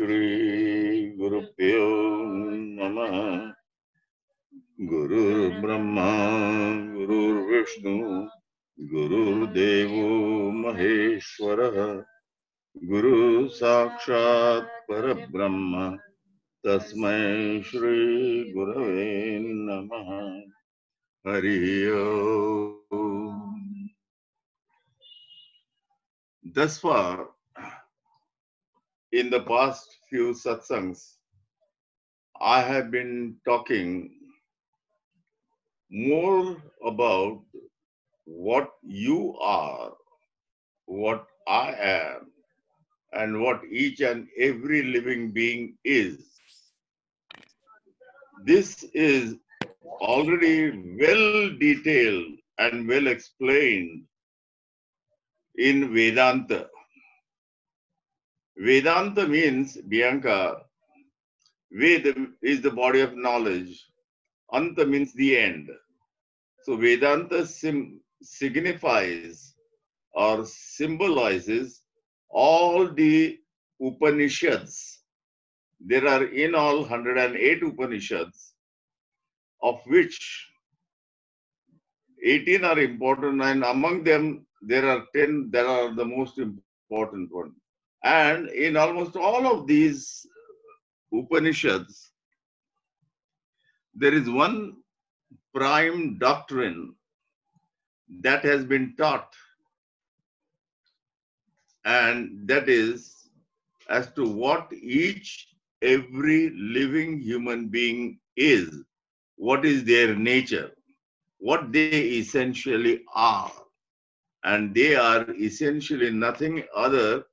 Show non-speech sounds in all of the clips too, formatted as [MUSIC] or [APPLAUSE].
श्रीगुरुभ्यो नमः। गुरुर्ब्रह्मा गुरुर्विष्णु गुरुर्देवो महेश्वरः। गुरु साक्षात् परब्रह्म। तस्मै श्रीगुरवे नमः। Hari far, in the past few satsangs, I have been talking more about what you are, what I am, and what each and every living being is. This is already well detailed and well explained in Vedanta. Vedanta means, Bianca, Ved is the body of knowledge, Anta means the end. So Vedanta sim- signifies or symbolizes all the Upanishads. There are in all 108 Upanishads, of which 18 are important, and among them there are 10 that are the most important one. And in almost all of these Upanishads, there is one prime doctrine that has been taught, and that is as to what each every living human being is, what is their nature, what they essentially are. And they are essentially nothing other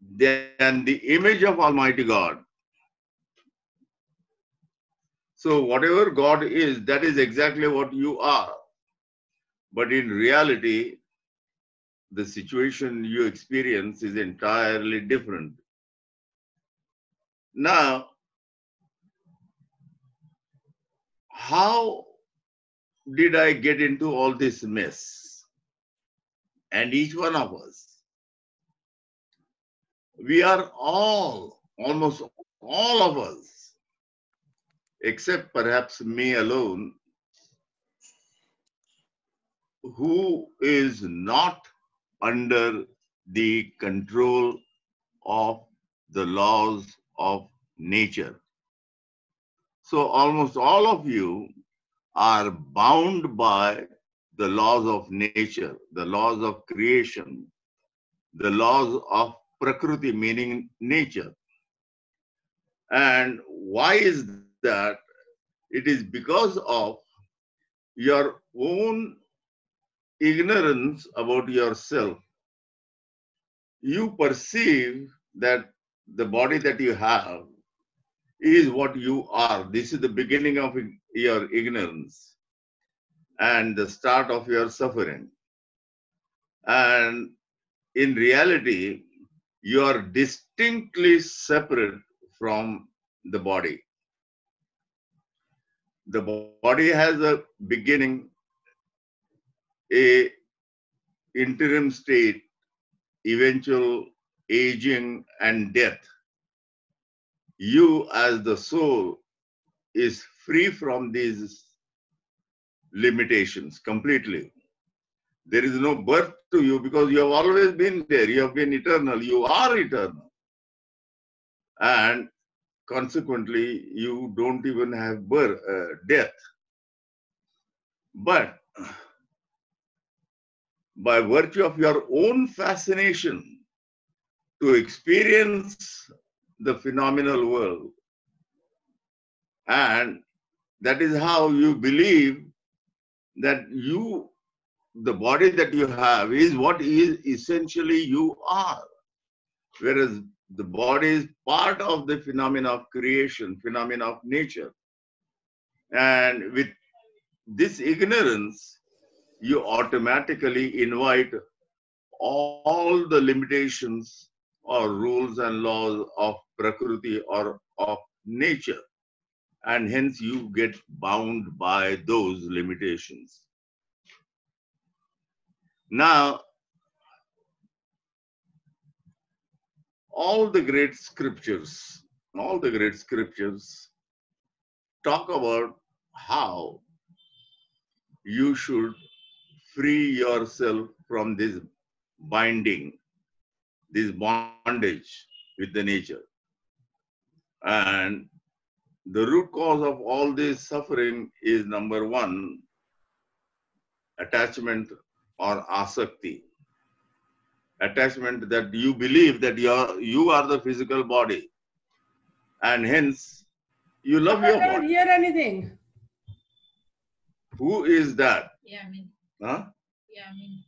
than the image of Almighty God. So, whatever God is, that is exactly what you are. But in reality, the situation you experience is entirely different. Now, how did I get into all this mess? And each one of us, we are all, almost all of us, except perhaps me alone, who is not under the control of the laws of nature. So almost all of you are bound by the laws of nature, the laws of creation, the laws of Prakriti, meaning nature. And why is that? It is because of your own ignorance about yourself. You perceive that the body that you have is what you are. This is the beginning of your ignorance and the start of your suffering. And in reality, you are distinctly separate from the body. The body has a beginning, a interim state, eventual aging and death. You as the soul is free from these limitations completely. There is no birth to you because you have always been there. You have been eternal. You are eternal. And consequently, you don't even have birth, uh, death. But by virtue of your own fascination to experience the phenomenal world, and that is how you believe that you the body that you have is what is essentially you are. Whereas the body is part of the phenomena of creation phenomena of nature. And with this ignorance you automatically invite all the limitations or rules and laws of prakriti or of nature. And hence you get bound by those limitations now all the great scriptures, all the great scriptures talk about how you should free yourself from this binding, this bondage with the nature. And the root cause of all this suffering is number one, attachment or asakti. Attachment that you believe that you are, you are the physical body and hence you love your body. hear anything. Who is that? Yeah, I mean. Huh? Yeah, I mean.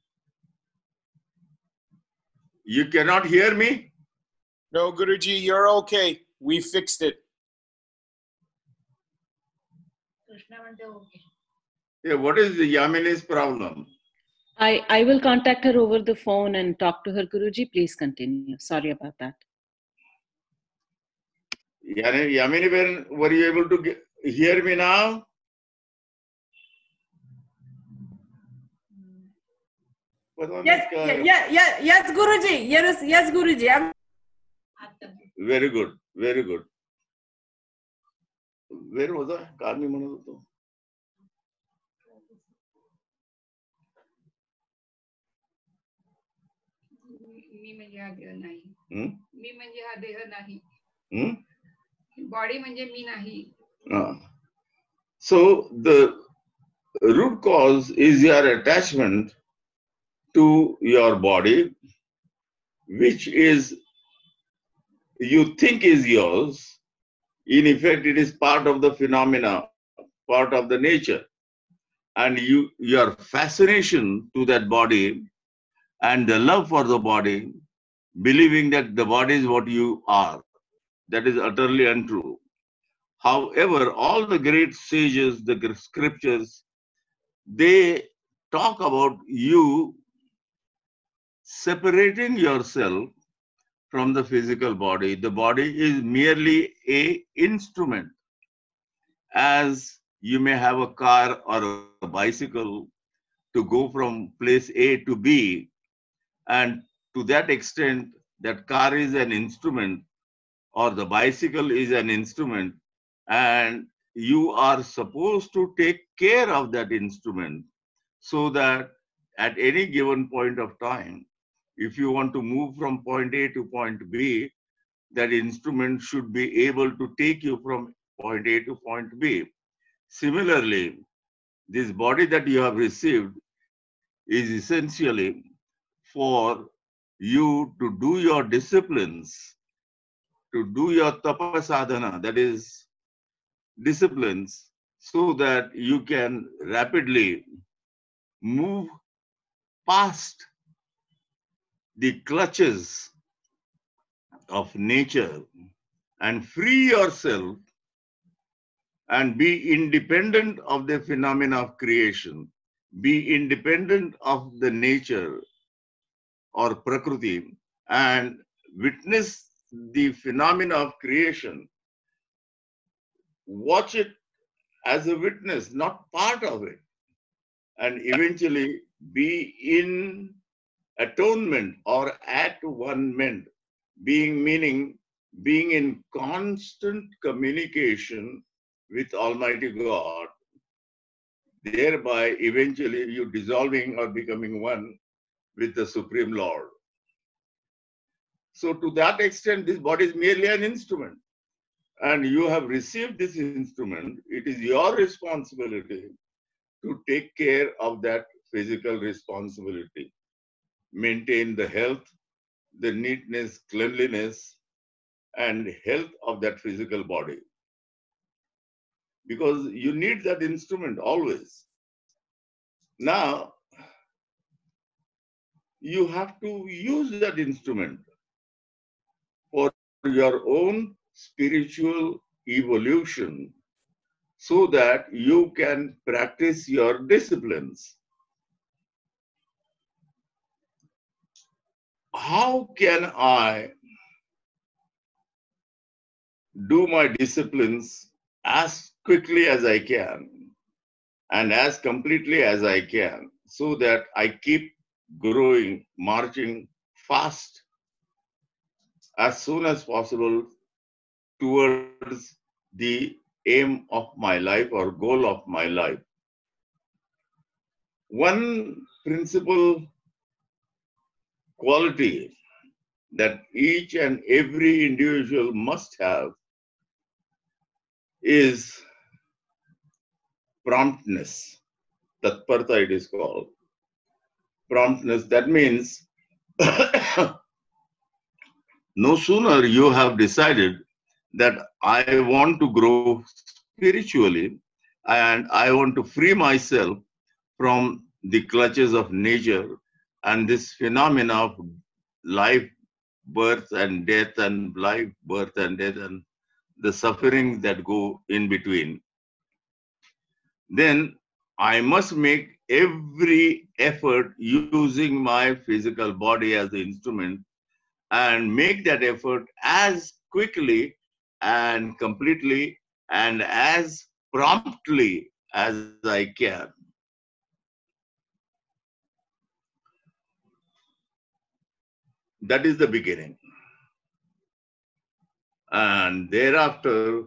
You cannot hear me? No, Guruji, you're okay. We fixed it. Yeah, what is the Yamini's problem? I, I will contact her over the phone and talk to her. Guruji, please continue. Sorry about that. Yani- Yamini, when were you able to get, hear me now? Yes, yeah, yeah, yes, Guruji. Yes, yes, Guruji. I'm Very good, very good. Where was I? काय मी मी म्हणजे हा देह नाही Hmm? मी म्हणजे हा देह नाही Hmm? Body म्हणजे मी नाही Ah. So the root cause is your attachment to your body, which is you think is yours. In effect, it is part of the phenomena, part of the nature. And you your fascination to that body and the love for the body, believing that the body is what you are, that is utterly untrue. However, all the great sages, the scriptures, they talk about you separating yourself from the physical body. The body is merely a instrument. As you may have a car or a bicycle to go from place A to B, and to that extent, that car is an instrument or the bicycle is an instrument and you are supposed to take care of that instrument so that at any given point of time if you want to move from point a to point b that instrument should be able to take you from point a to point b. Similarly this body that you have received is essentially for you to do your disciplines to do your tapasadhana that is disciplines so that you can rapidly move past the clutches of nature and free yourself and be independent of the phenomena of creation. Be independent of the nature or prakriti and witness the phenomena of creation watch it as a witness, not part of it, and eventually be in atonement or at one ment, being meaning being in constant communication with Almighty God, thereby eventually you dissolving or becoming one with the Supreme Lord. So, to that extent, this body is merely an instrument and you have received this instrument, it is your responsibility to take care of that physical responsibility. Maintain the health, the neatness, cleanliness, and health of that physical body. Because you need that instrument always. Now, you have to use that instrument for your own spiritual evolution so that you can practice your disciplines. How can I do my disciplines as quickly as I can and as completely as I can so that I keep growing, marching fast as soon as possible towards the aim of my life or goal of my life. One principal quality that each and every individual must have is promptness. Tatparta it is called. Promptness, that means [COUGHS] no sooner you have decided that I want to grow spiritually and I want to free myself from the clutches of nature and this phenomena of life, birth and death, and life, birth and death, and the suffering that go in between. Then I must make every effort using my physical body as the instrument and make that effort as quickly and completely and as promptly as I can. That is the beginning. And thereafter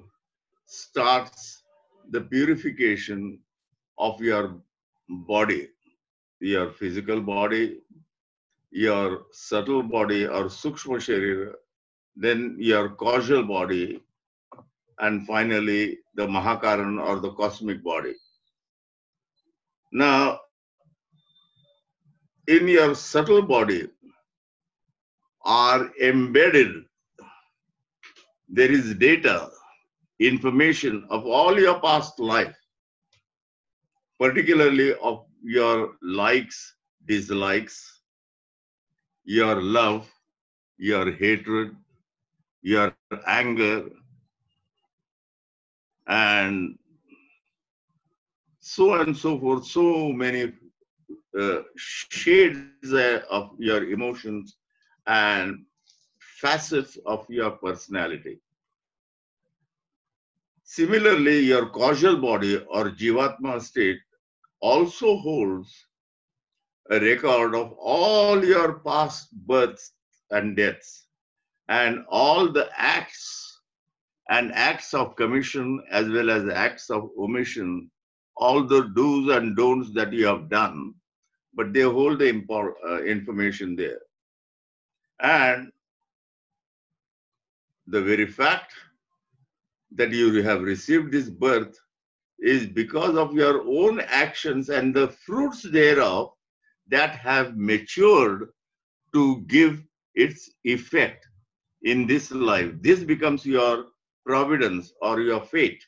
starts the purification of your body, your physical body, your subtle body or sukshma sharira, then your causal body, and finally the Mahakaran or the cosmic body. Now, in your subtle body are embedded, there is data, information of all your past life, particularly of your likes, dislikes, your love, your hatred, your anger, and so on and so forth. So many uh, shades uh, of your emotions and facets of your personality. Similarly, your causal body or Jivatma state also holds a record of all your past births and deaths and all the acts and acts of commission as well as acts of omission, all the do's and don'ts that you have done, but they hold the impor- uh, information there. And the very fact that you have received this birth is because of your own actions and the fruits thereof that have matured to give its effect in this life. This becomes your providence or your fate.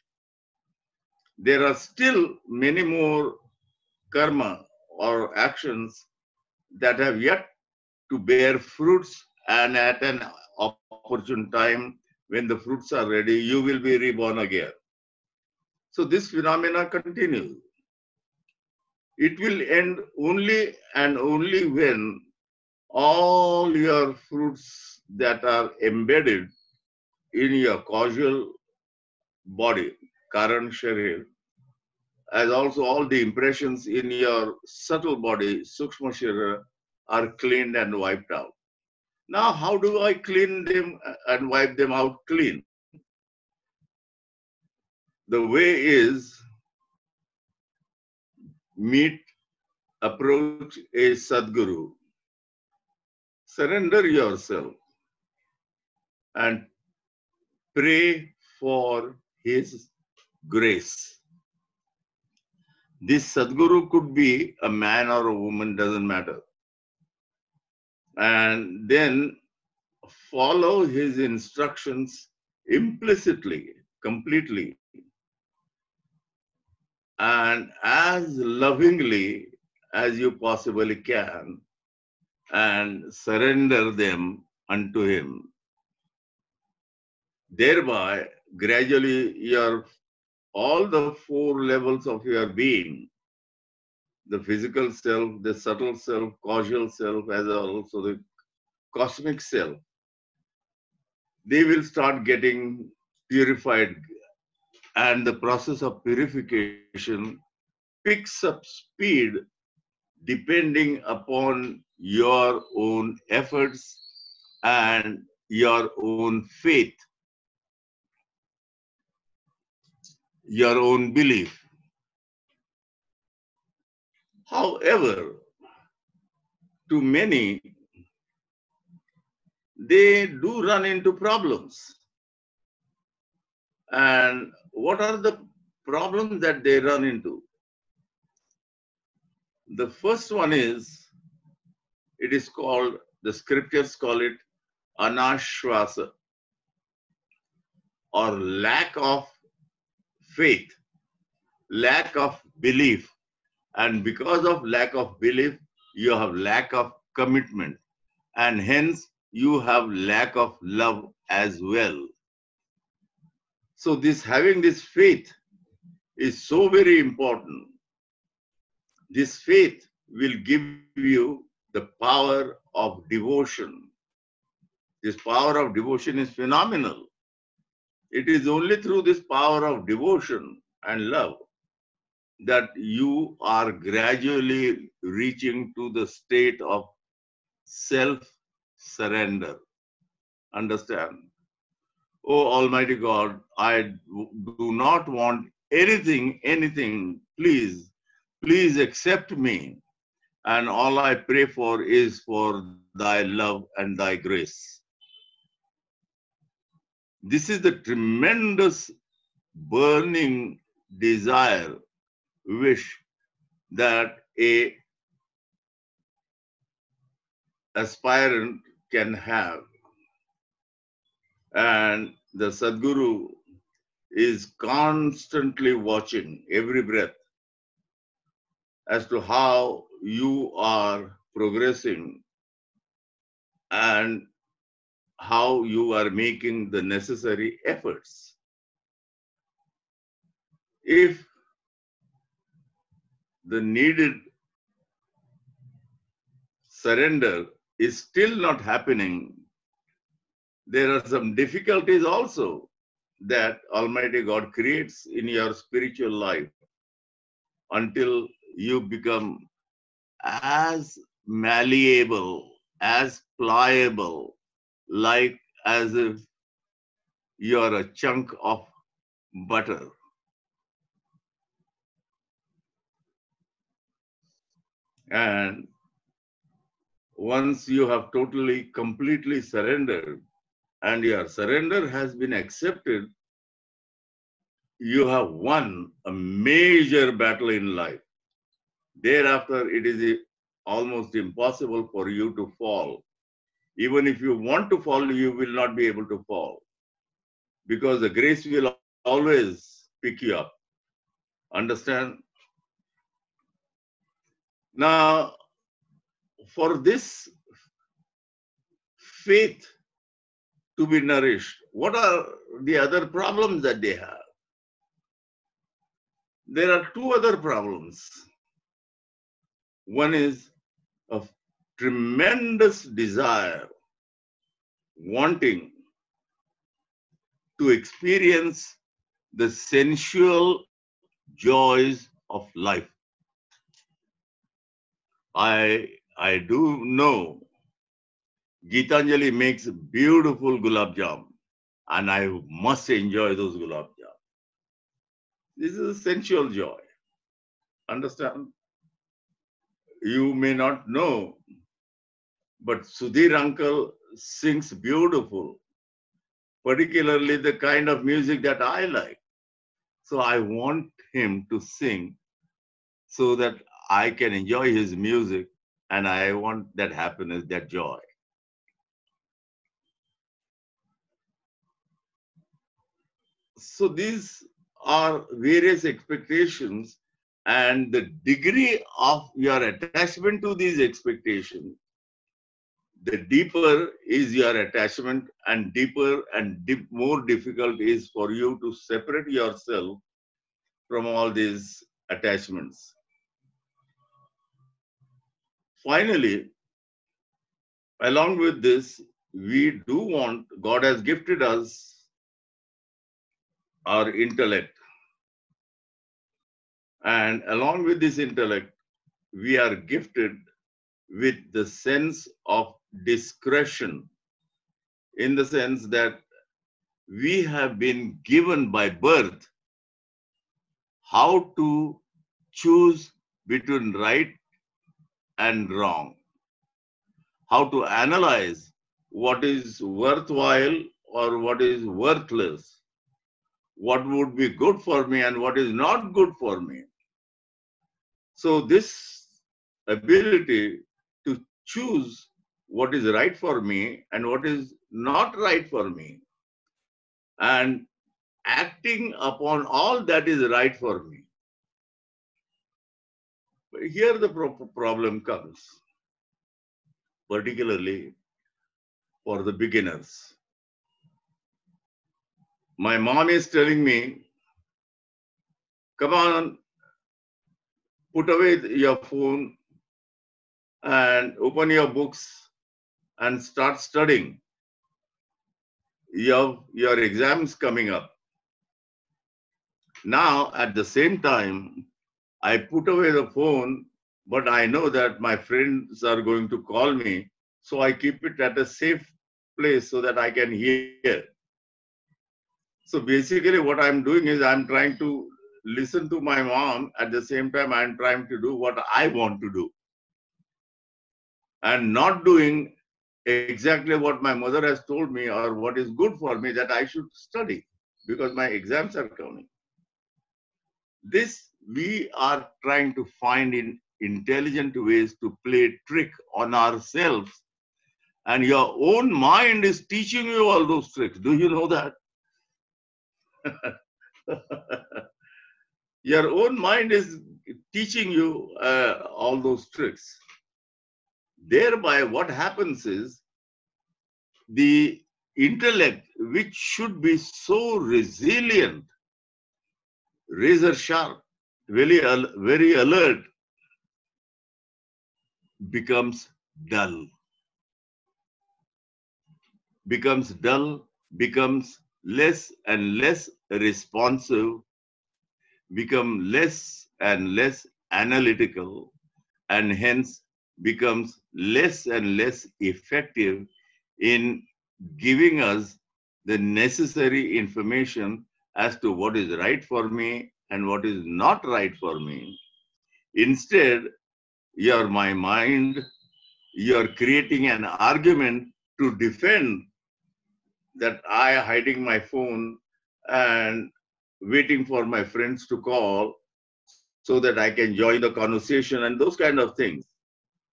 There are still many more karma or actions that have yet to bear fruits, and at an opportune time, when the fruits are ready, you will be reborn again. So this phenomena continues. It will end only and only when all your fruits that are embedded in your causal body, Karan Sharir, as also all the impressions in your subtle body, Sukshma Sharir, are cleaned and wiped out. Now, how do I clean them uh, and wipe them out clean? The way is meet, approach a Sadguru, surrender yourself, and pray for his grace. This Sadguru could be a man or a woman, doesn't matter. And then follow his instructions implicitly, completely, and as lovingly as you possibly can, and surrender them unto him. Thereby, gradually, your all the four levels of your being the physical self, the subtle self, causal self, as also the cosmic self, they will start getting purified. And the process of purification picks up speed depending upon your own efforts and your own faith, your own belief. However, to many, they do run into problems. And what are the problems that they run into? The first one is, it is called, the scriptures call it anashwasa or lack of faith, lack of belief. And because of lack of belief, you have lack of commitment. And hence, you have lack of love as well. So this having this faith is so very important. This faith will give you the power of devotion. This power of devotion is phenomenal. It is only through this power of devotion and love that you are gradually reaching to the state of self surrender. Understand? Oh Almighty God, I do not want anything, anything. Please, please accept me. And all I pray for is for thy love and thy grace. This is the tremendous burning desire, wish that a aspirant can have. And the Sadguru is constantly watching every breath as to how you are progressing and how you are making the necessary efforts. If the needed surrender is still not happening, there are some difficulties also that Almighty God creates in your spiritual life until you become as malleable, as pliable, like as if you're a chunk of butter. And once you have totally, completely surrendered, and your surrender has been accepted, you have won a major battle in life. Thereafter, it is almost impossible for you to fall. Even if you want to fall, you will not be able to fall because the grace will always pick you up. Understand? Now, for this faith to be nourished, what are the other problems that they have? There are two other problems. One is a tremendous desire, wanting to experience the sensual joys of life. I, I do know Gitanjali makes beautiful gulab jam, and I must enjoy those gulab jam. This is a sensual joy. Understand? You may not know, but Sudhir uncle sings beautiful, particularly the kind of music that I like. So I want him to sing so that I can enjoy his music and I want that happiness, that joy. So these are various expectations and the degree of your attachment to these expectations the deeper is your attachment and deeper and deep, more difficult is for you to separate yourself from all these attachments. Finally along with this we do want god has gifted us our intellect. And along with this intellect, we are gifted with the sense of discretion in the sense that we have been given by birth how to choose between right and wrong, how to analyze what is worthwhile or what is worthless, what would be good for me and what is not good for me. So, this ability to choose what is right for me and what is not right for me, and acting upon all that is right for me. But here the pro- problem comes, particularly for the beginners. My mom is telling me, come on, put away your phone and open your books and start studying. Your, your exams coming up. Now, at the same time, I put away the phone, but I know that my friends are going to call me. So I keep it at a safe place so that I can hear. So basically, what I'm doing is I'm trying to listen to my mom. At the same time, I'm trying to do what I want to do. And not doing exactly what my mother has told me or what is good for me that I should study because my exams are coming. This we are trying to find in intelligent ways to play trick on ourselves and your own mind is teaching you all those tricks do you know that [LAUGHS] your own mind is teaching you uh, all those tricks. Thereby what happens is the intellect which should be so resilient razor sharp very al- very alert becomes dull. Becomes dull becomes less and less responsive become less and less analytical and hence becomes less and less effective in giving us the necessary information as to what is right for me and what is not right for me. Instead, your my mind, you're creating an argument to defend that I hiding my phone and waiting for my friends to call so that I can join the conversation and those kind of things.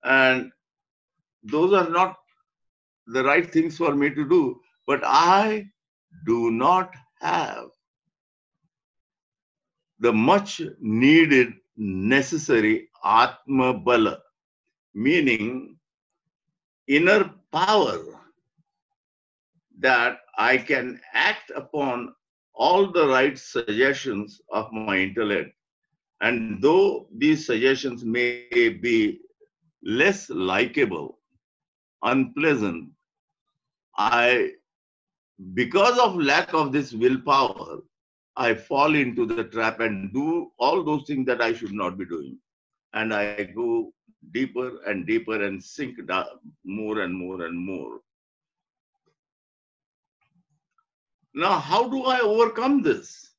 And those are not the right things for me to do, but I do not have the much needed necessary Atma Bala, meaning inner power that I can act upon all the right suggestions of my intellect. And though these suggestions may be less likable, unpleasant, I, because of lack of this willpower, I fall into the trap and do all those things that I should not be doing. And I go deeper and deeper and sink down more and more and more. Now, how do I overcome this?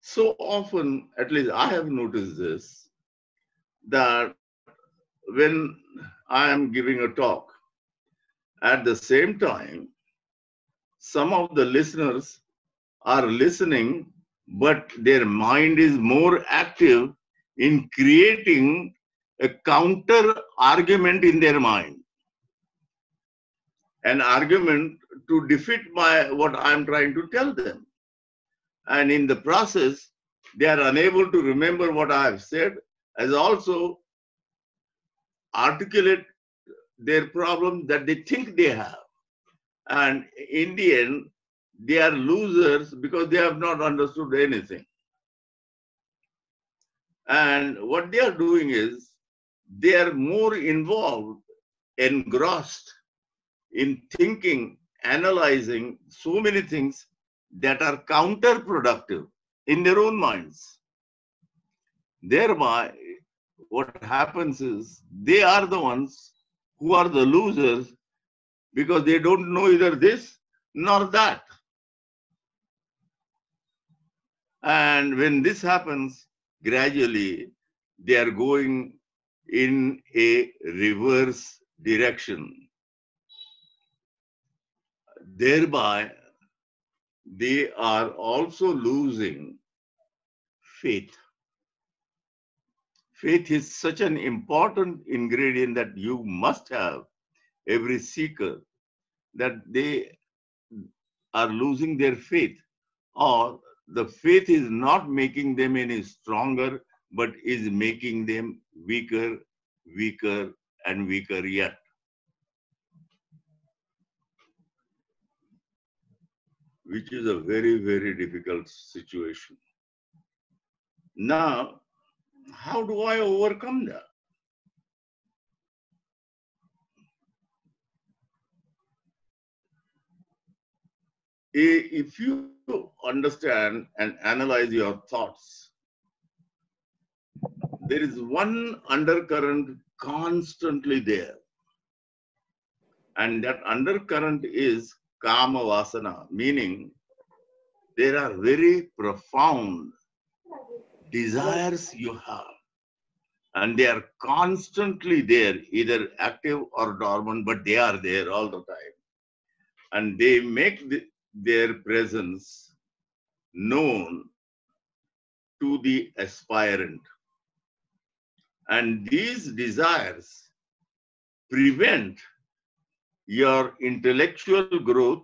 So often, at least I have noticed this, that when I am giving a talk, at the same time, some of the listeners are listening, but their mind is more active in creating a counter argument in their mind. An argument to defeat my what I'm trying to tell them. And in the process, they are unable to remember what I have said, as also articulate their problem that they think they have. And in the end, they are losers because they have not understood anything. And what they are doing is they are more involved, engrossed in thinking, analyzing so many things that are counterproductive in their own minds. Thereby, what happens is they are the ones who are the losers because they don't know either this nor that. And when this happens, gradually they are going in a reverse direction. Thereby, they are also losing faith. Faith is such an important ingredient that you must have, every seeker, that they are losing their faith, or the faith is not making them any stronger, but is making them weaker, weaker, and weaker yet. Which is a very, very difficult situation. Now, how do I overcome that? If you understand and analyze your thoughts, there is one undercurrent constantly there. And that undercurrent is kama vasana, meaning there are very profound desires you have. And they are constantly there, either active or dormant, but they are there all the time. And they make the, their presence known to the aspirant. And these desires prevent your intellectual growth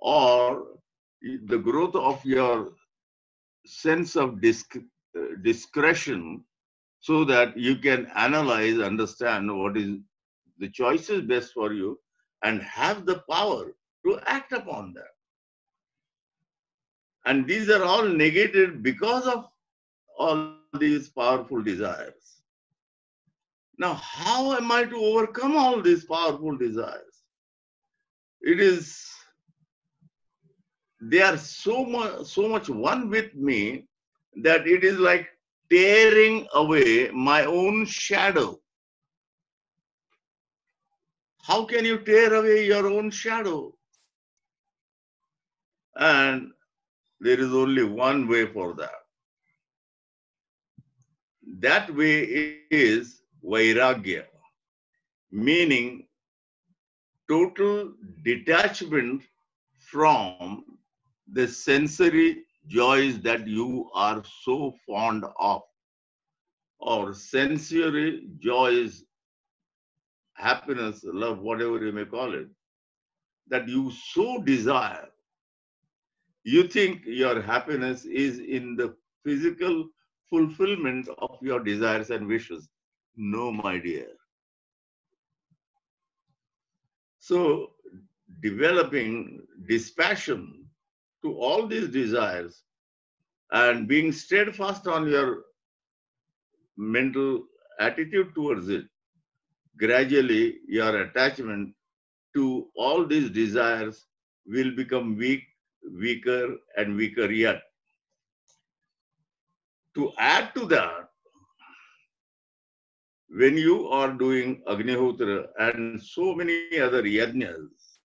or the growth of your sense of disc, uh, discretion so that you can analyze, understand what is the choice is best for you and have the power to act upon that. And these are all negated because of all these powerful desires. Now, how am I to overcome all these powerful desires? It is, they are so much, so much one with me that it is like tearing away my own shadow. How can you tear away your own shadow? And there is only one way for that. That way is vairagya, meaning total detachment from the sensory joys that you are so fond of, or sensory joys, happiness, love, whatever you may call it, that you so desire. You think your happiness is in the physical fulfillment of your desires and wishes. No, my dear. So, developing dispassion to all these desires and being steadfast on your mental attitude towards it, gradually your attachment to all these desires will become weak, weaker, and weaker yet. To add to that, when you are doing Agnihotra and so many other yajnas,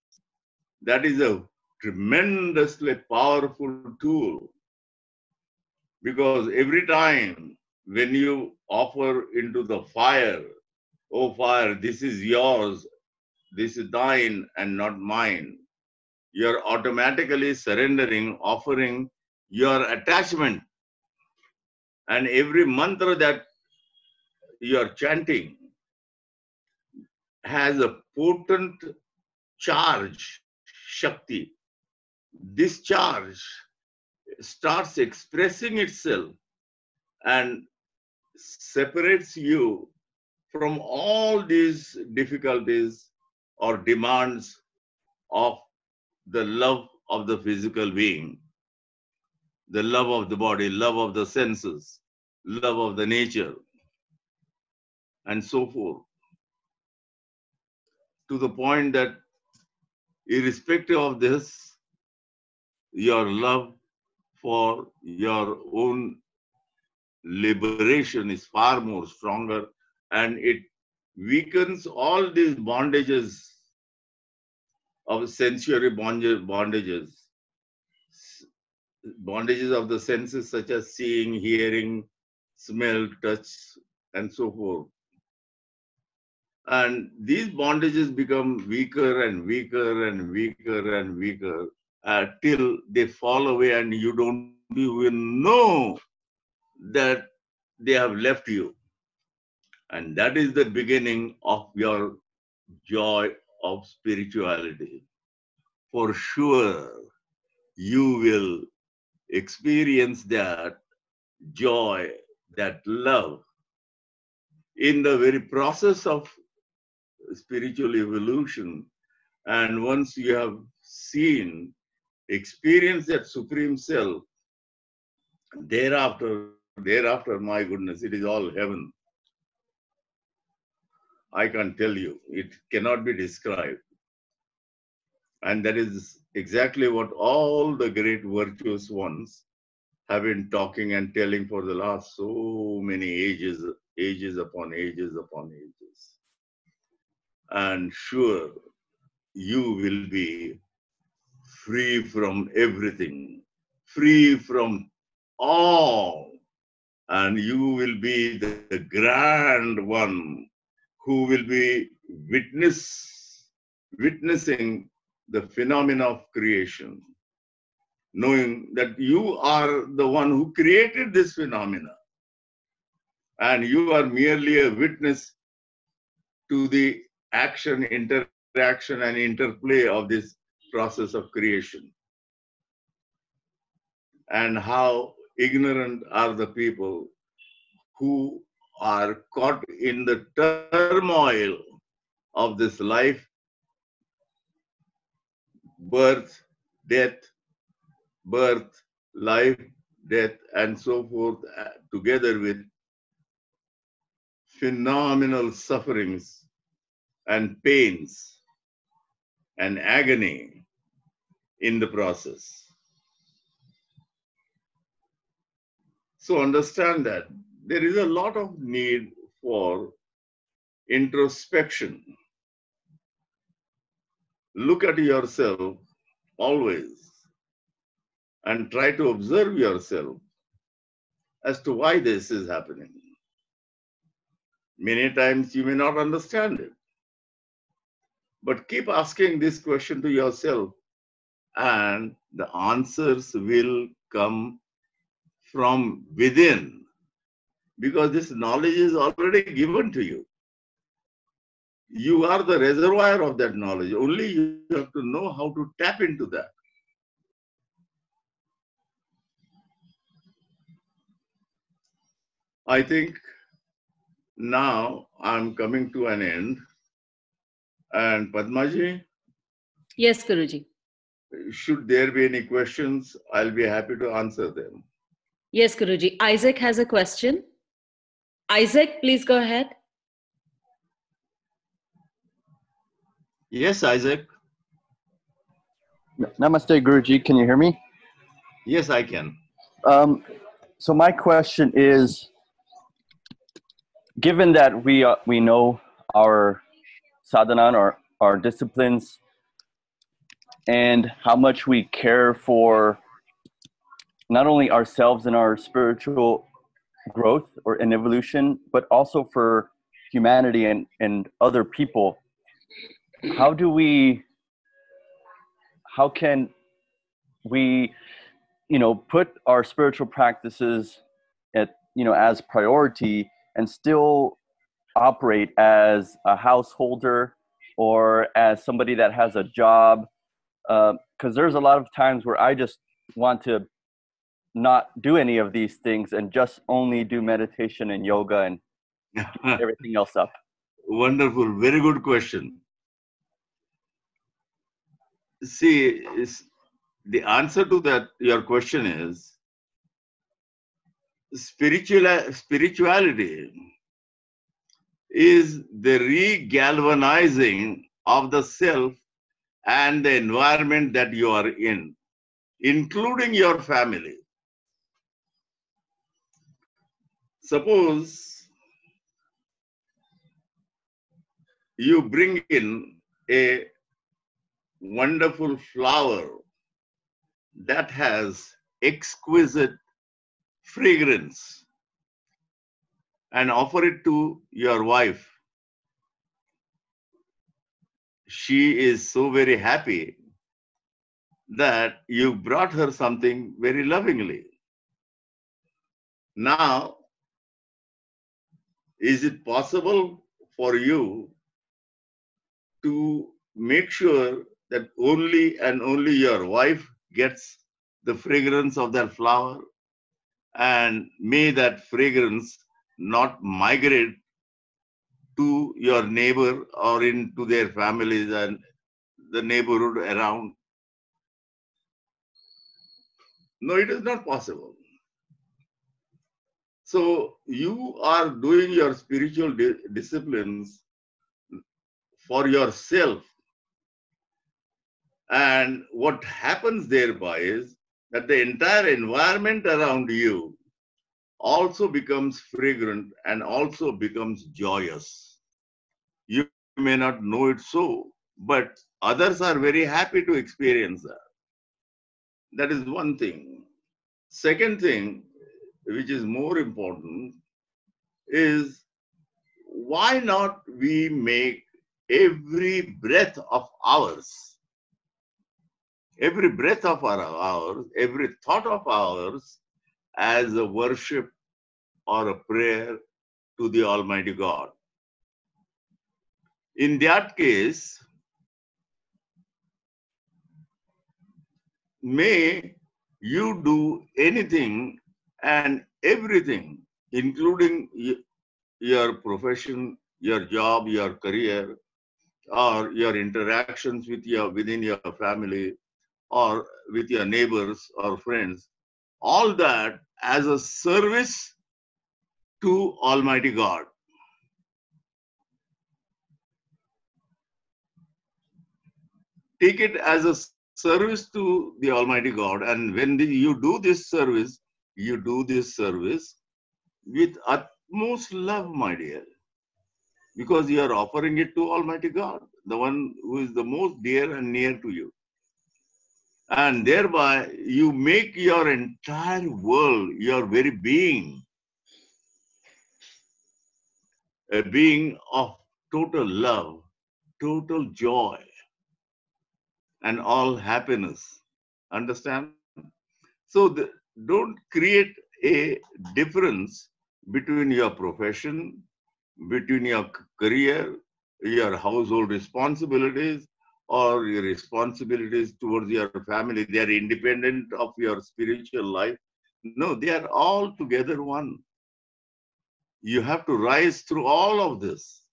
that is a tremendously powerful tool because every time when you offer into the fire, oh fire, this is yours, this is thine and not mine, you're automatically surrendering, offering your attachment. And every mantra that you're chanting has a potent charge, Shakti. This charge starts expressing itself and separates you from all these difficulties or demands of the love of the physical being, the love of the body, love of the senses, love of the nature, and so forth. To the point that, irrespective of this, your love for your own liberation is far more stronger and it weakens all these bondages of sensory bondages, bondages, of the senses such as seeing, hearing, smell, touch, and so forth. And these bondages become weaker and weaker and weaker and weaker uh, till they fall away and you don't even know that they have left you. And that is the beginning of your joy of spirituality. For sure, you will experience that joy, that love in the very process of spiritual evolution. And once you have seen, experienced that supreme self, thereafter, thereafter, my goodness, it is all heaven. I can't tell you. It cannot be described. And that is exactly what all the great virtuous ones have been talking and telling for the last so many ages, ages upon ages upon ages. And sure, you will be free from everything, free from all, and you will be the, the grand one who will be witness, witnessing the phenomena of creation, knowing that you are the one who created this phenomena, and you are merely a witness to the action, interaction, and interplay of this process of creation. And how ignorant are the people who are caught in the turmoil of this life, birth, death, birth, life, death, and so forth, uh, together with phenomenal sufferings and pains and agony in the process. So understand that there is a lot of need for introspection. Look at yourself always and try to observe yourself as to why this is happening. Many times you may not understand it, but keep asking this question to yourself, and the answers will come from within because this knowledge is already given to you. You are the reservoir of that knowledge. Only you have to know how to tap into that. I think now I'm coming to an end. And Padmaji, Yes, Guruji. should there be any questions, I'll be happy to answer them. Yes, Guruji. Isaac has a question. Isaac, please go ahead. Yes, Isaac. Namaste, Guruji. Can you hear me? Yes, I can. Um, so my question is, given that we uh, we know our sadhana or our disciplines and how much we care for not only ourselves and our spiritual growth or in evolution, but also for humanity and, and other people, how do we how can we you know put our spiritual practices at you know as priority and still operate as a householder or as somebody that has a job uh, because there's a lot of times where i just want to not do any of these things and just only do meditation and yoga and [LAUGHS] everything else up Wonderful, very good question. See, is the answer to that your question is spiritual spirituality is the re-galvanizing of the self and the environment that you are in, including your family. Suppose you bring in a wonderful flower that has exquisite fragrance and offer it to your wife, she is so very happy that you brought her something very lovingly. Now, is it possible for you to make sure that only and only your wife gets the fragrance of that flower? And may that fragrance not migrate to your neighbor or into their families and the neighborhood around. No, it is not possible. So you are doing your spiritual di- disciplines for yourself. And what happens thereby is that the entire environment around you also becomes fragrant and also becomes joyous. You may not know it so, but others are very happy to experience that. That is one thing. Second thing, which is more important, is why not we make every breath of ours, every breath of our ours, every thought of ours as a worship or a prayer to the Almighty God. In that case, may you do anything and everything, including your profession, your job, your career, or your interactions with your within your family or with your neighbors or friends, all that as a service to Almighty God. Take it as a service to the Almighty God, and when you do this service, you do this service with utmost love, my dear, because you are offering it to Almighty God, the one who is the most dear and near to you. And thereby, you make your entire world, your very being, a being of total love, total joy, and all happiness. Understand? So the, don't create a difference between your profession, between your career, your household responsibilities, or your responsibilities towards your family. They are independent of your spiritual life. No, they are all together one. You have to rise through all of this.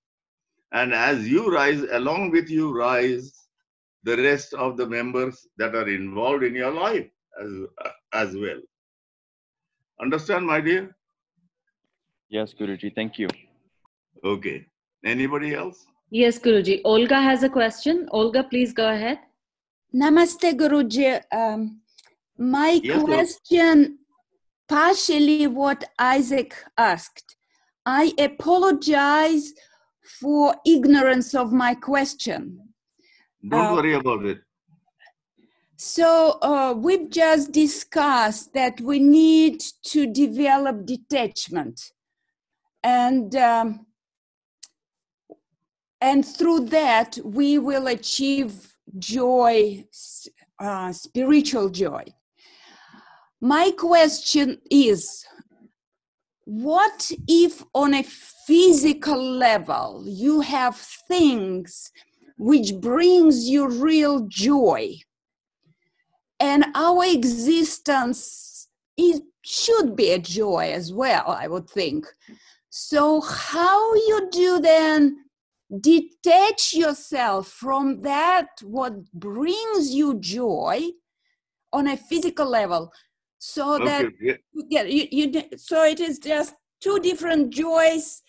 And as you rise, along with you rise the rest of the members that are involved in your life as, as well. Understand, my dear? Yes, Guruji. Thank you. Okay. Anybody else? Yes, Guruji. Olga has a question. Olga, please go ahead. Namaste, Guruji. Um, my Yes, Lord. question, partially what Isaac asked. I apologize for ignorance of my question. Don't Uh, worry about it. So uh, we've just discussed that we need to develop detachment, and um, and through that we will achieve joy, uh, spiritual joy. My question is, what if on a physical level you have things which brings you real joy? and our existence is should be a joy as well i would think so how you do then detach yourself from that what brings you joy on a physical level so that Okay. yeah. yeah you, you so it is just two different joys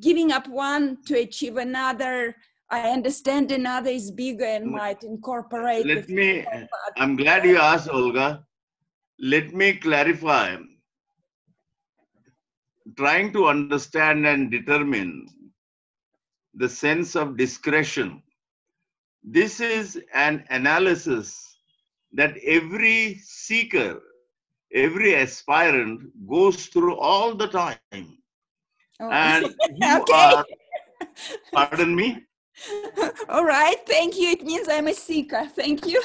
giving up one to achieve another i understand another is bigger and Mm. might incorporate Let me, physical, I'm glad you asked, Olga. Let me clarify. Trying to understand and determine the sense of discretion this is an analysis that every seeker, every aspirant goes through all the time. Oh, And [LAUGHS] you Okay. are, pardon me? [LAUGHS] All right. Thank you. It means I'm a seeker. Thank you.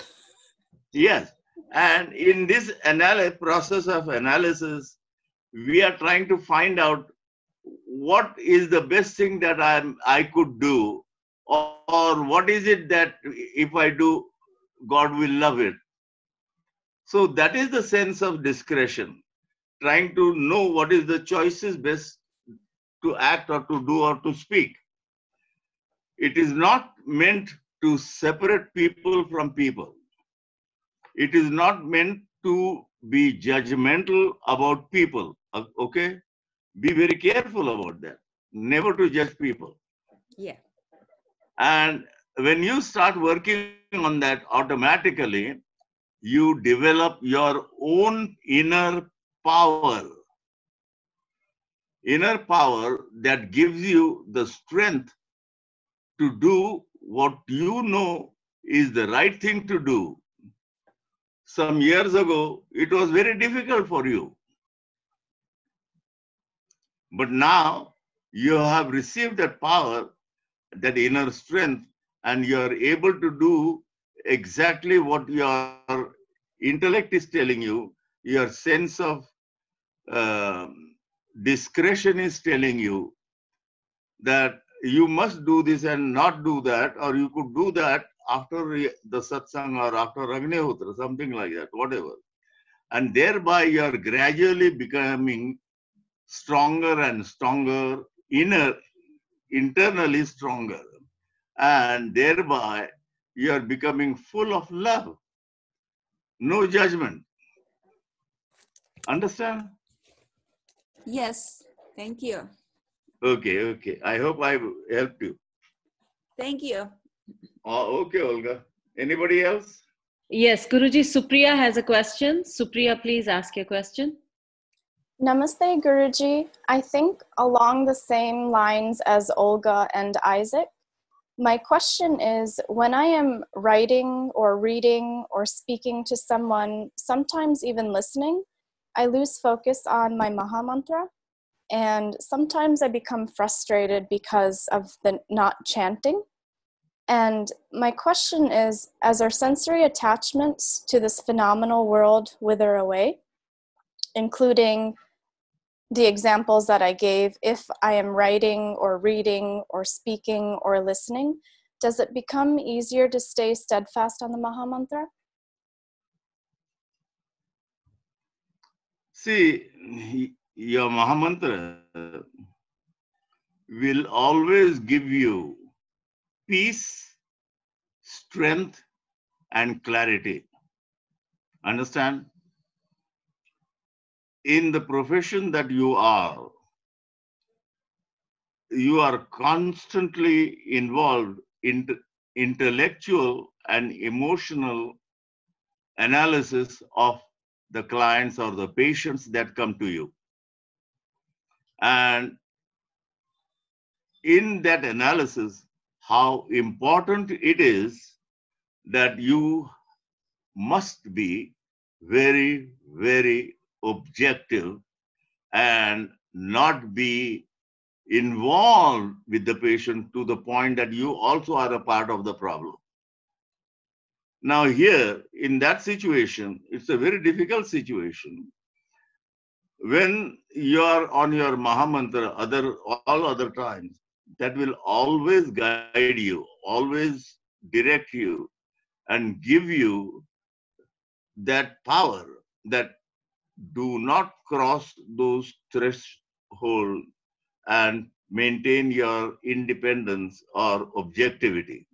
Yes. And in this analysis process of analysis, we are trying to find out what is the best thing that I'm, I could do, or, or what is it that if I do, God will love it. So that is the sense of discretion, trying to know what is the choices best to act or to do or to speak. It is not meant to separate people from people it is not meant to be judgmental about people okay be very careful about that never to judge people Yeah. and when you start working on that automatically you develop your own inner power inner power that gives you the strength to do what you know is the right thing to do some years ago, it was very difficult for you. But now you have received that power, that inner strength, and you are able to do exactly what your intellect is telling you, your sense of um discretion is telling you that you must do this and not do that, or you could do that after the satsang or after Agnihotra, something like that, whatever. And thereby you are gradually becoming stronger and stronger, inner, internally stronger. And thereby you are becoming full of love. No judgment. Understand? Yes. Thank you. Okay, okay. I hope I helped you. Thank you. Oh, okay, Olga. Anybody else? Yes, Guruji, Supriya has a question. Supriya, please ask your question. Namaste, Guruji. I think along the same lines as Olga and Isaac. My question is when I am writing or reading or speaking to someone, sometimes even listening, I lose focus on my Maha Mantra. And sometimes I become frustrated because of the not chanting. And my question is as our sensory attachments to this phenomenal world wither away, including the examples that I gave, if I am writing or reading or speaking or listening, does it become easier to stay steadfast on the Maha Mantra? See, your Mahamantra will always give you peace, strength, and clarity. Understand? In the profession that you are, you are constantly involved in intellectual and emotional analysis of the clients or the patients that come to you. And in that analysis, how important it is that you must be very, very objective and not be involved with the patient to the point that you also are a part of the problem. Now, here in that situation, it's a very difficult situation. When you are on your Mahamantra, other all other times, that will always guide you, always direct you, and give you that power that do not cross those thresholds and maintain your independence or objectivity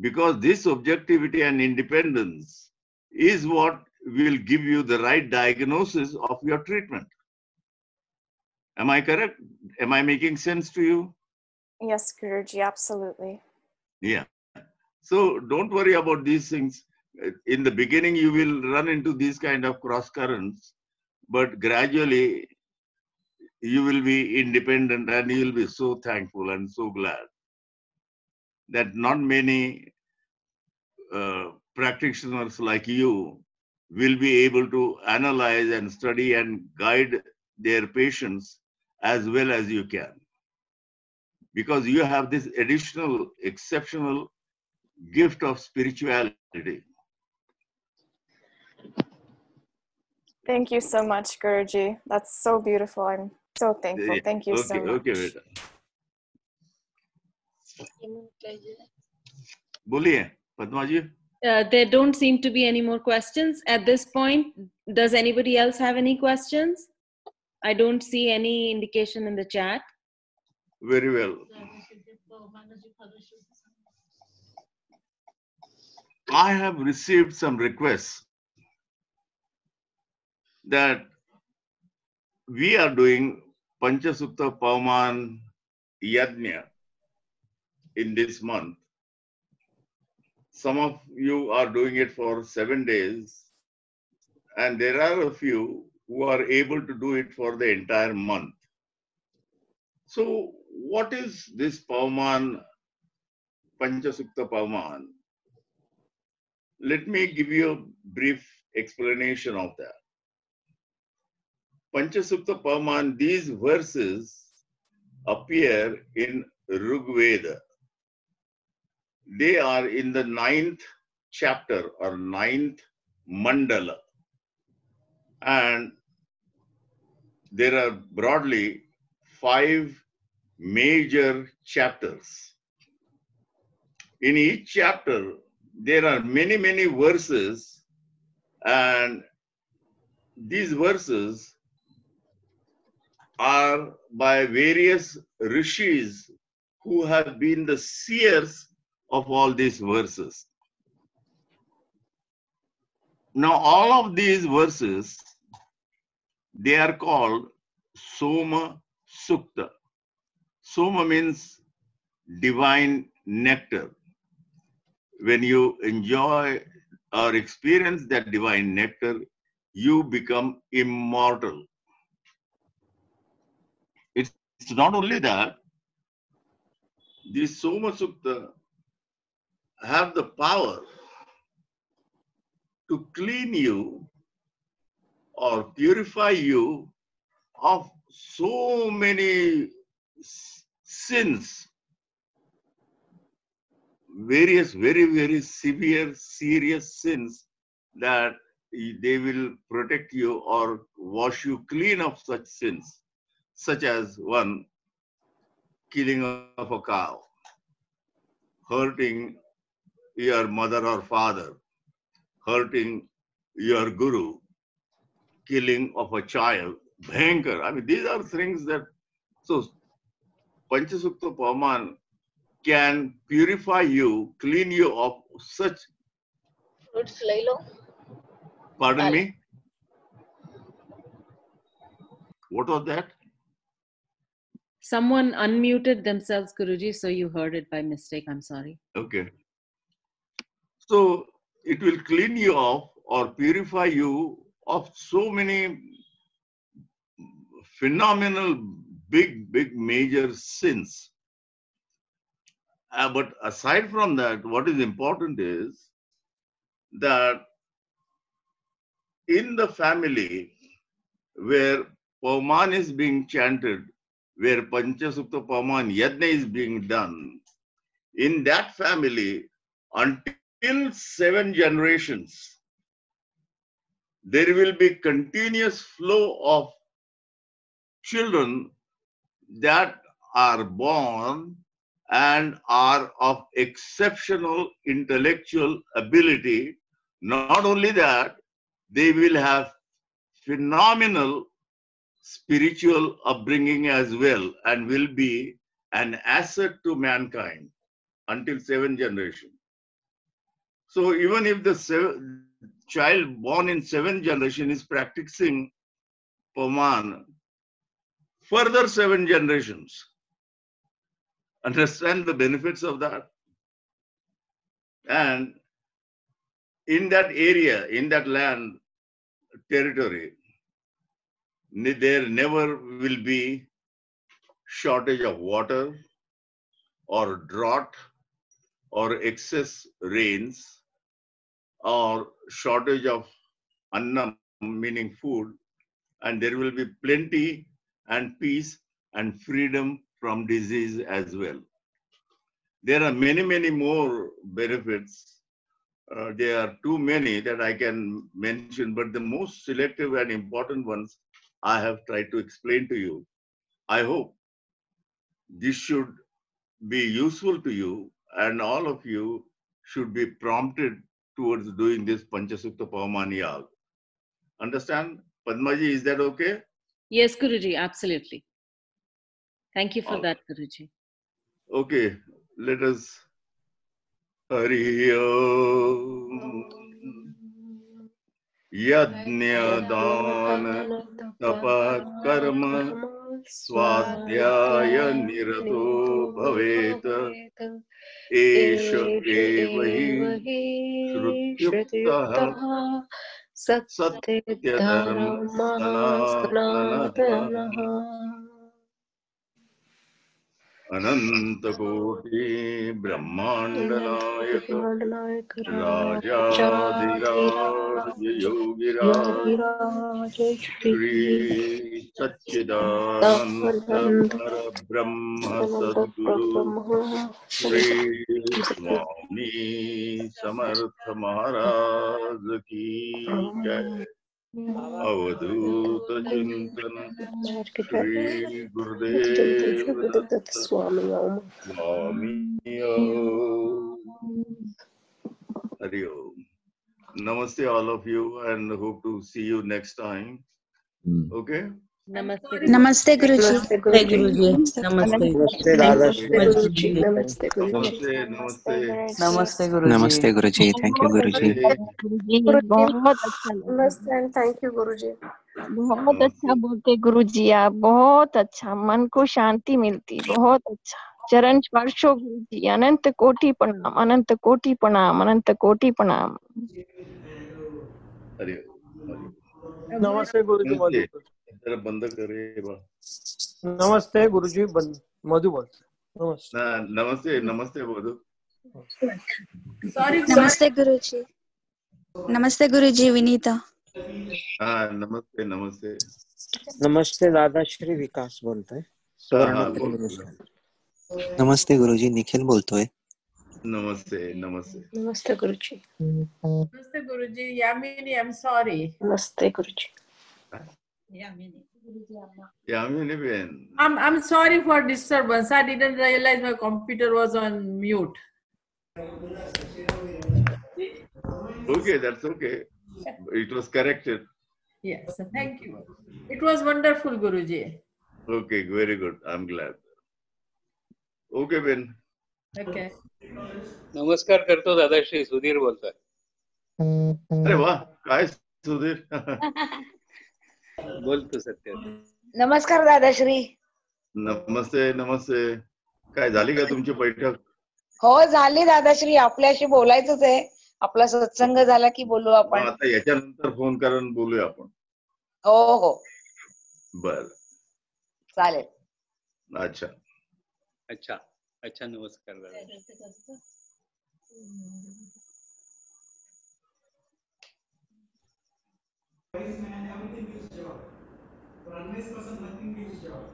because this objectivity and independence is what will give you the right diagnosis of your treatment. Am I correct? Am I making sense to you? Yes, Guruji, absolutely. Yeah. So don't worry about these things. In the beginning, you will run into these kind of cross currents, but gradually you will be independent and you will be so thankful and so glad that not many uh, practitioners like you will be able to analyze and study and guide their patients as well as you can. Because you have this additional, exceptional gift of spirituality. Thank you so much, Guruji. That's so beautiful. I'm so thankful. Thank you okay, so much. Okay, beta. Boliye, Padma. Uh, there don't seem to be any more questions at this point. Does anybody else have any questions? I don't see any indication in the chat. Very well. I have received some requests that we are doing panchasukta pauman yajna in this month some of you are doing it for 7 days and there are a few who are able to do it for the entire month so, what is this Pauman, Panchasukta Pauman? Let me give you a brief explanation of that. Panchasukta Pauman, these verses appear in Rigveda. They are in the ninth chapter or ninth mandala. And there are broadly five major chapters. In each chapter, there are many, many verses, and these verses are by various rishis who have been the seers of all these verses. Now, all of these verses, they are called Soma Sukta. Soma means divine nectar. When you enjoy or experience that divine nectar, you become immortal. It's, not only that, these Soma Sukta have the power to clean you or purify you of so many sins, various, very, very severe, serious sins that they will protect you or wash you clean of such sins, such as one, killing of a cow, hurting your mother or father, hurting your guru, killing of a child, bhankar. I mean, these are things that, so Panchasukta Paman can purify you, clean you of such. Roots Lailo. Pardon me? What was that? Someone unmuted themselves, Guruji, so you heard it by mistake. I'm sorry. Okay. So it will clean you off or purify you of so many phenomenal, big, big, major sins. Uh, but aside from that, what is important is that in the family where Pauman is being chanted, where Panchasukta Pauman Yajna is being done, in that family, until seven generations, there will be continuous flow of children that are born and are of exceptional intellectual ability. Not only that, they will have phenomenal spiritual upbringing as well and will be an asset to mankind until seven generation. So even if the child born in seven generation is practicing Paman, further seven generations understand the benefits of that. And in that area, in that land, territory, there never will be shortage of water or drought or excess rains or shortage of annam, meaning food, and there will be plenty and peace and freedom from disease as well. There are many, many more benefits. Uh, there are too many that I can mention, but the most selective and important ones I have tried to explain to you. I hope this should be useful to you and all of you should be prompted towards doing this Panchasukta Pavamani Yag. Understand? Padmaji, is that okay? Yes, Guruji, absolutely. Thank you for All that, Guruji. Okay, let us. Hari Om. Yajnadana तप कर्म स्वाध्याय निरतो भवेत। श्रुत्युक्तः सत्यधर्म। सनातनः अनंत कोटि ब्रह्मांडनायक राजाधिराज योगिराज श्री सच्चिदानंद ब्रह्म सद्गुरु श्रीस्वामी समर्थ महाराज की जय। अवधूत चिंतन श्री गुरुदेव दत्त स्वामी ओम स्वामी ओम. Hari Om. Namaste, all of you, and hope to see नमस्ते नमस्ते गुरु जी गुरु जी नमस्ते नमस्ते नमस्ते गुरु जी नमस्ते गुरु नमस्ते गुरु जी थैंक यू गुरु जी बहुत अच्छा नमस्ते थैंक यू गुरु जी बहुत अच्छा बोलते गुरु जी आप। बहुत अच्छा। मन को शांति मिलती। बहुत अच्छा। चरण स्पर्शो गुरु जी अनंत कोटि प्रणाम। अनंत कोटि प्रणाम। अनंत कोटि प्रणाम। नमस्ते गुरु जी बंद करे नमस्ते गुरुजी बन- मधु बोल. नमस्ते. नमस्ते नमस्ते बोधू Sorry, नमस्ते गुरुजी. नमस्ते गुरुजी विनीता. हाँ नमस्ते नमस्ते. नमस्ते दादा श्री विकास बोलतोय. सुवर्ण बोल. त्रिवेणी नमस्ते गुरुजी निखिल बोलतोय. नमस्ते नमस्ते. नमस्ते गुरुजी. Namaste, Guruji. Yamini, I'm sorry. नमस्ते गुरुजी. Yamini Ben I'm, I'm sorry for disturbance. I didn't realize my computer was on mute. Okay, that's okay. It was corrected. Yes, thank you. It was wonderful, Guruji. Okay, very good. I'm glad. Okay, Ben. Okay. नमस्कार करतो दादाश्री सुधीर बोलतोय अरे वाह काय सुधीर बोलतो सत्य. नमस्कार दादाश्री नमस्ते नमस्ते. काय झाली का तुमची बैठक? हो झाली दादाश्री आपल्याशी बोलायचंच आहे. आपला सत्संग झाला की बोलू आपण. आता याच्यानंतर फोन करून बोलूया आपण. हो हो. बर. चालेल. अच्छा. अच्छा. अच्छा नमस्कार दादा. wise man everything is job. For unless person, nothing is job.